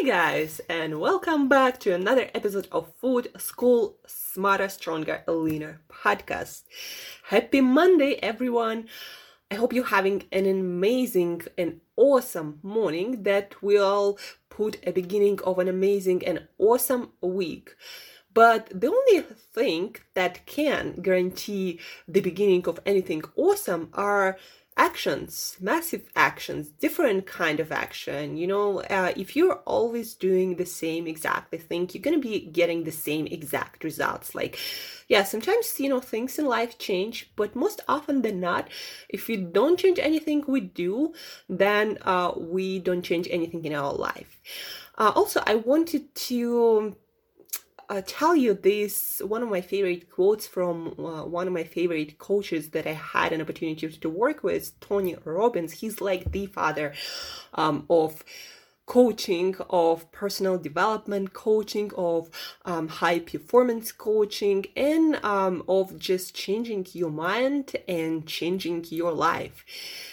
Hey guys, and welcome back to another episode of Food School Smarter, Stronger, Leaner podcast. Happy Monday, everyone! I hope you're having an amazing and awesome morning that will put a beginning of an amazing and awesome week. But the only thing that can guarantee the beginning of anything awesome are actions massive actions different kind of action. You know uh, if you're always doing the same exactly thing you're going to be getting the same exact results. Like yeah sometimes you know things in life change but most often than not if we don't change anything we do then uh, we don't change anything in our life. Uh, also i wanted to uh, tell you this one of my favorite quotes from uh, one of my favorite coaches that I had an opportunity to work with, Tony Robbins. He's like the father um, of coaching, of personal development coaching, of um, high performance coaching, and um, of just changing your mind and changing your life.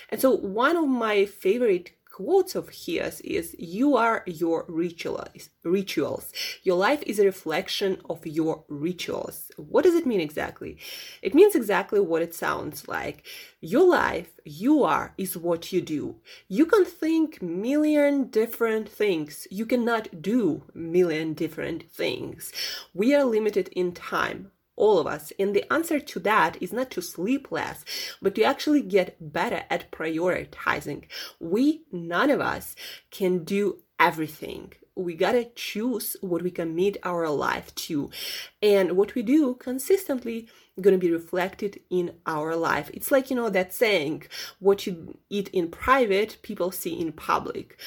And so, one of my favorite quotes of his is you are your rituals rituals. Your life is a reflection of your rituals. What does it mean exactly? It means exactly what it sounds like. Your life you are is what you do. You can think million different things. You cannot do million different things. We are limited in time all of us. And the answer to that is not to sleep less, but to actually get better at prioritizing. We, none of us, can do everything. We gotta choose what we commit our life to. And what we do consistently gonna be reflected in our life. It's like, you know, that saying, what you eat in private, people see in public.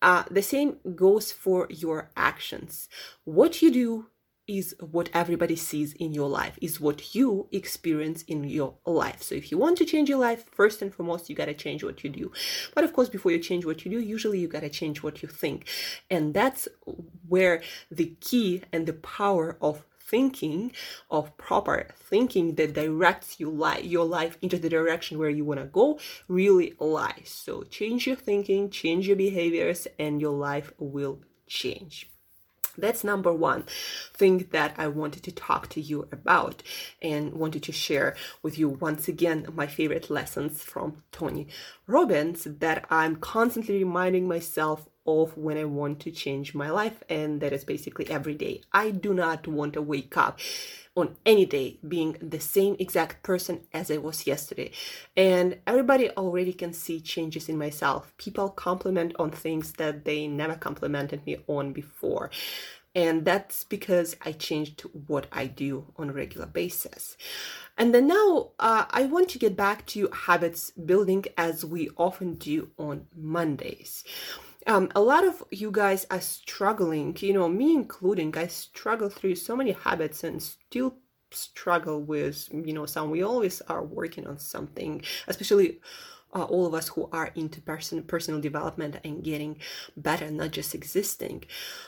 Uh, the same goes for your actions. What you do is what everybody sees in your life, is what you experience in your life. So if you want to change your life, first and foremost, you got to change what you do. But of course, before you change what you do, usually you got to change what you think. And that's where the key and the power of thinking of proper thinking that directs you li- your life into the direction where you want to go really lies so change your thinking change your behaviors and your life will change that's number one thing that I wanted to talk to you about and wanted to share with you once again my favorite lessons from Tony Robbins that I'm constantly reminding myself of when I want to change my life, and that is basically every day. I do not want to wake up on any day being the same exact person as I was yesterday. And everybody already can see changes in myself. People compliment on things that they never complimented me on before. And that's because I changed what I do on a regular basis. And then now uh, I want to get back to habits building as we often do on Mondays. Um, a lot of you guys are struggling, you know, me including, I struggle through so many habits and still struggle with, you know, some. We always are working on something, especially uh, all of us who are into person, personal development and getting better, not just existing.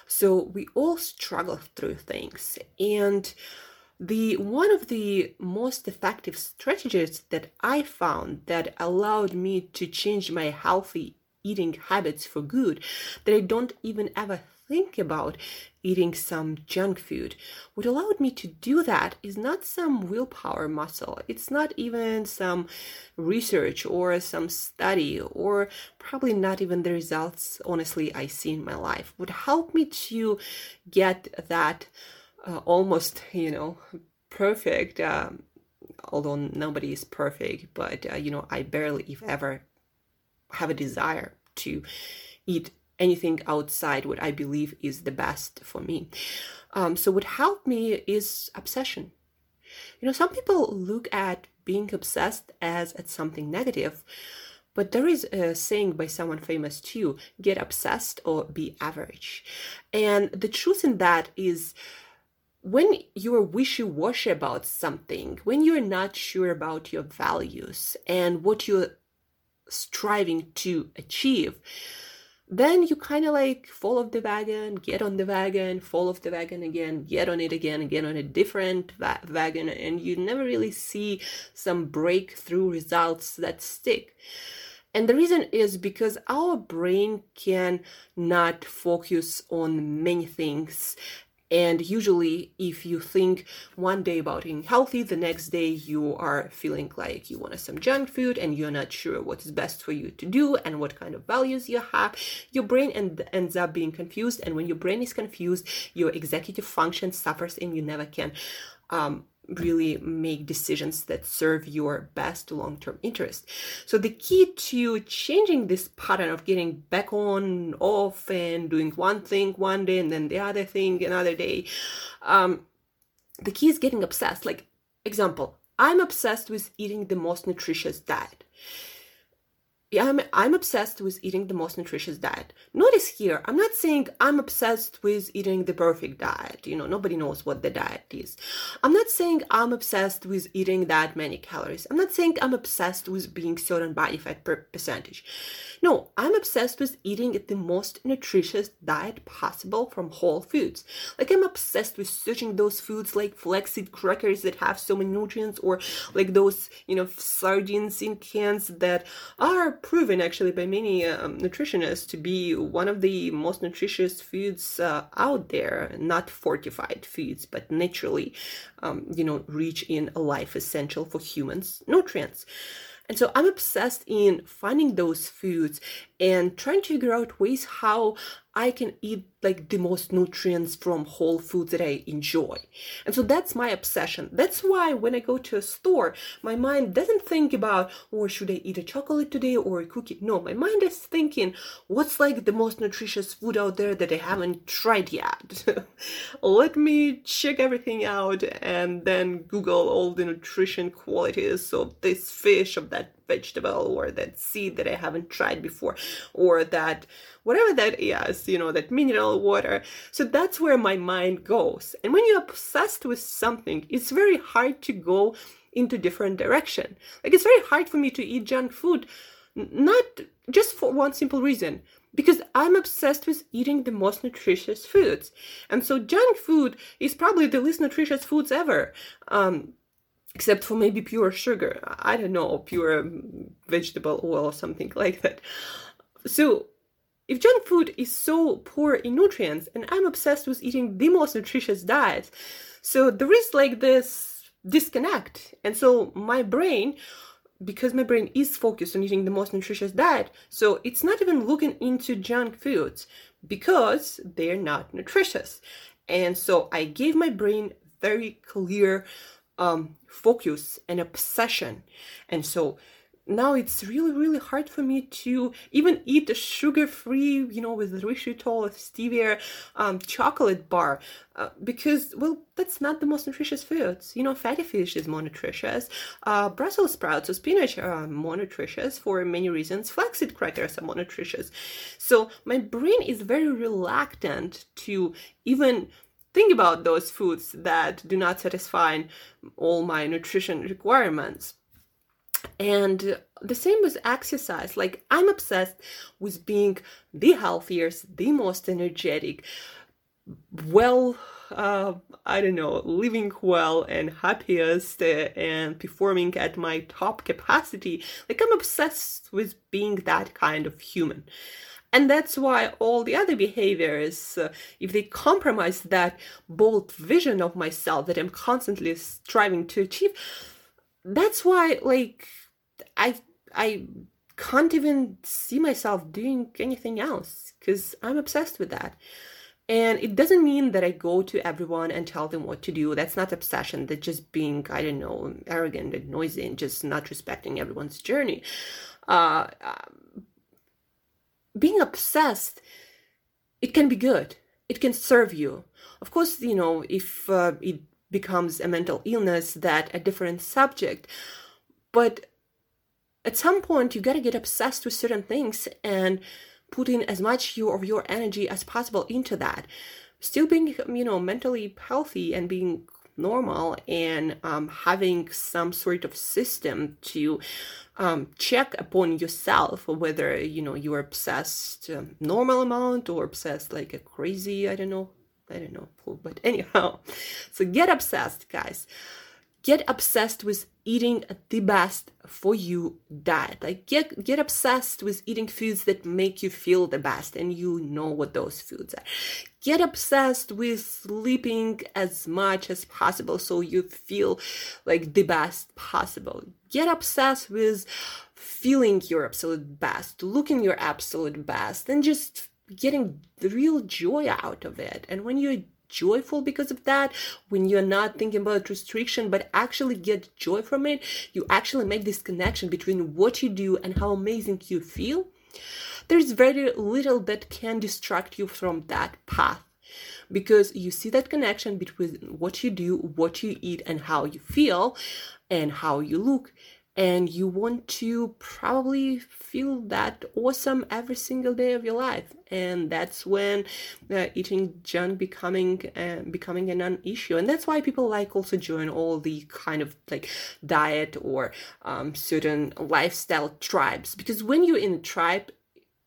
So we all struggle through things. And the one of the most effective strategies that I found that allowed me to change my healthy eating habits for good that I don't even ever think about eating some junk food. What allowed me to do that is not some willpower muscle. It's not even some research or some study or probably not even the results, honestly, I see in my life. What helped me to get that uh, almost, you know, perfect. Um, although nobody is perfect, but uh, you know, I barely, if ever, have a desire to eat anything outside what I believe is the best for me. Um, so, what helped me is obsession. You know, some people look at being obsessed as at something negative, but there is a saying by someone famous too get obsessed or be average. And the truth in that is, when you're wishy washy about something, when you're not sure about your values and what you're striving to achieve, then you kind of like fall off the wagon, get on the wagon, fall off the wagon again, get on it again, get on a different va- wagon, and you never really see some breakthrough results that stick. And the reason is because our brain can not focus on many things and usually, if you think one day about eating healthy, the next day you are feeling like you want some junk food and you're not sure what is best for you to do and what kind of values you have, your brain end, ends up being confused. And when your brain is confused, your executive function suffers and you never can um, really make decisions that serve your best long-term interest. So the key to changing this pattern of getting back on, off, and doing one thing one day and then the other thing another day, um, the key is getting obsessed. Like example, I'm obsessed with eating the most nutritious diet I'm, I'm obsessed with eating the most nutritious diet. Notice here, I'm not saying I'm obsessed with eating the perfect diet. You know, nobody knows what the diet is. I'm not saying I'm obsessed with eating that many calories. I'm not saying I'm obsessed with being certain body fat per percentage. No, I'm obsessed with eating the most nutritious diet possible from whole foods. Like I'm obsessed with searching those foods like flaxseed crackers that have so many nutrients or like those, you know, sardines in cans that are proven actually by many um, nutritionists to be one of the most nutritious foods uh, out there, not fortified foods, but naturally, um, you know, rich in life essential for humans nutrients. And so I'm obsessed in finding those foods and trying to figure out ways how I can eat like the most nutrients from whole foods that I enjoy. And so that's my obsession. That's why when I go to a store, my mind doesn't think about, or oh, should I eat a chocolate today or a cookie? No, my mind is thinking, what's like the most nutritious food out there that I haven't tried yet? Let me check everything out and then Google all the nutrition qualities of this fish, of that vegetable or that seed that I haven't tried before or that whatever that is, you know, that mineral water. So that's where my mind goes. And when you're obsessed with something, it's very hard to go into different direction. Like it's very hard for me to eat junk food, not just for one simple reason, because I'm obsessed with eating the most nutritious foods. And so junk food is probably the least nutritious foods ever. Um, except for maybe pure sugar. I don't know, pure um, vegetable oil or something like that. So if junk food is so poor in nutrients, and I'm obsessed with eating the most nutritious diet, so there is like this disconnect. And so my brain, because my brain is focused on eating the most nutritious diet, so it's not even looking into junk foods because they're not nutritious. And so I gave my brain very clear um, focus and obsession. And so now it's really really hard for me to even eat a sugar-free you know with erythritol or stevia um, chocolate bar uh, because well that's not the most nutritious foods. You know fatty fish is more nutritious. Uh, brussels sprouts or spinach are more nutritious for many reasons. Flaxseed crackers are more nutritious. So my brain is very reluctant to even think about those foods that do not satisfy all my nutrition requirements and the same with exercise. Like, I'm obsessed with being the healthiest, the most energetic, well, uh, I don't know, living well and happiest uh, and performing at my top capacity. Like, I'm obsessed with being that kind of human. And that's why all the other behaviors, uh, if they compromise that bold vision of myself that I'm constantly striving to achieve, that's why like i i can't even see myself doing anything else because i'm obsessed with that. And it doesn't mean that i go to everyone and tell them what to do. That's not obsession. That's just being i don't know arrogant and noisy and just not respecting everyone's journey. Uh, uh, being obsessed it can be good. It can serve you. Of course you know if uh, it becomes a mental illness that a different subject but at some point you got to get obsessed with certain things and put in as much you of your energy as possible into that. Still being you know mentally healthy and being normal and um, having some sort of system to um, check upon yourself whether you know you're obsessed um, normal amount or obsessed like a crazy i don't know I don't know, but anyhow, so get obsessed, guys. Get obsessed with eating the best for you diet like get get obsessed with eating foods that make you feel the best and you know what those foods are. Get obsessed with sleeping as much as possible so you feel like the best possible. Get obsessed with feeling your absolute best looking your absolute best and just getting the real joy out of it. And when you're joyful because of that, when you're not thinking about restriction, but actually get joy from it, you actually make this connection between what you do and how amazing you feel. There's very little that can distract you from that path because you see that connection between what you do, what you eat, and how you feel and how you look and you want to probably feel that awesome every single day of your life. And that's when uh, eating junk becoming uh, becoming a non-issue and that's why people like also join all the kind of like diet or um, certain lifestyle tribes. Because when you're in a tribe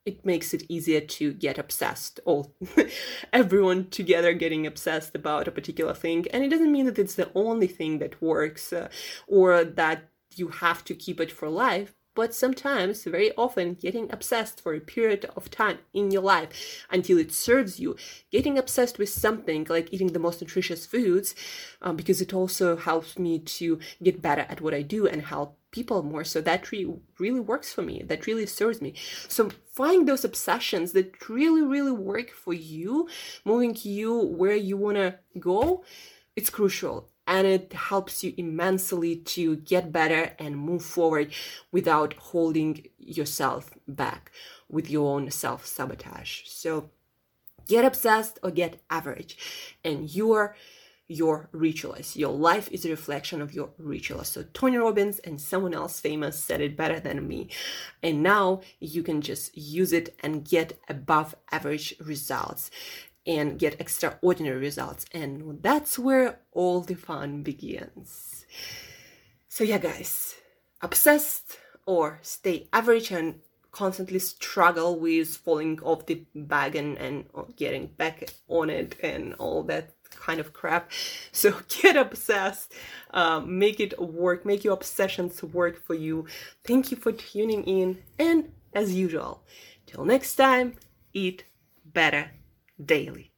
it makes it easier to get obsessed. All everyone together getting obsessed about a particular thing. And it doesn't mean that it's the only thing that works uh, or that you have to keep it for life, but sometimes, very often, getting obsessed for a period of time in your life until it serves you, getting obsessed with something like eating the most nutritious foods, um, because it also helps me to get better at what I do and help people more. So that really, really works for me. That really serves me. So find those obsessions that really, really work for you, moving you where you want to go. It's crucial and it helps you immensely to get better and move forward without holding yourself back with your own self sabotage. So get obsessed or get average, and you're your rituals. Your life is a reflection of your rituals. So Tony Robbins and someone else famous said it better than me. And now you can just use it and get above average results and get extraordinary results. And that's where all the fun begins. So, yeah, guys, obsessed or stay average and constantly struggle with falling off the wagon and getting back on it and all that kind of crap. So get obsessed, um, make it work, make your obsessions work for you. Thank you for tuning in, and as usual, till next time, eat better daily.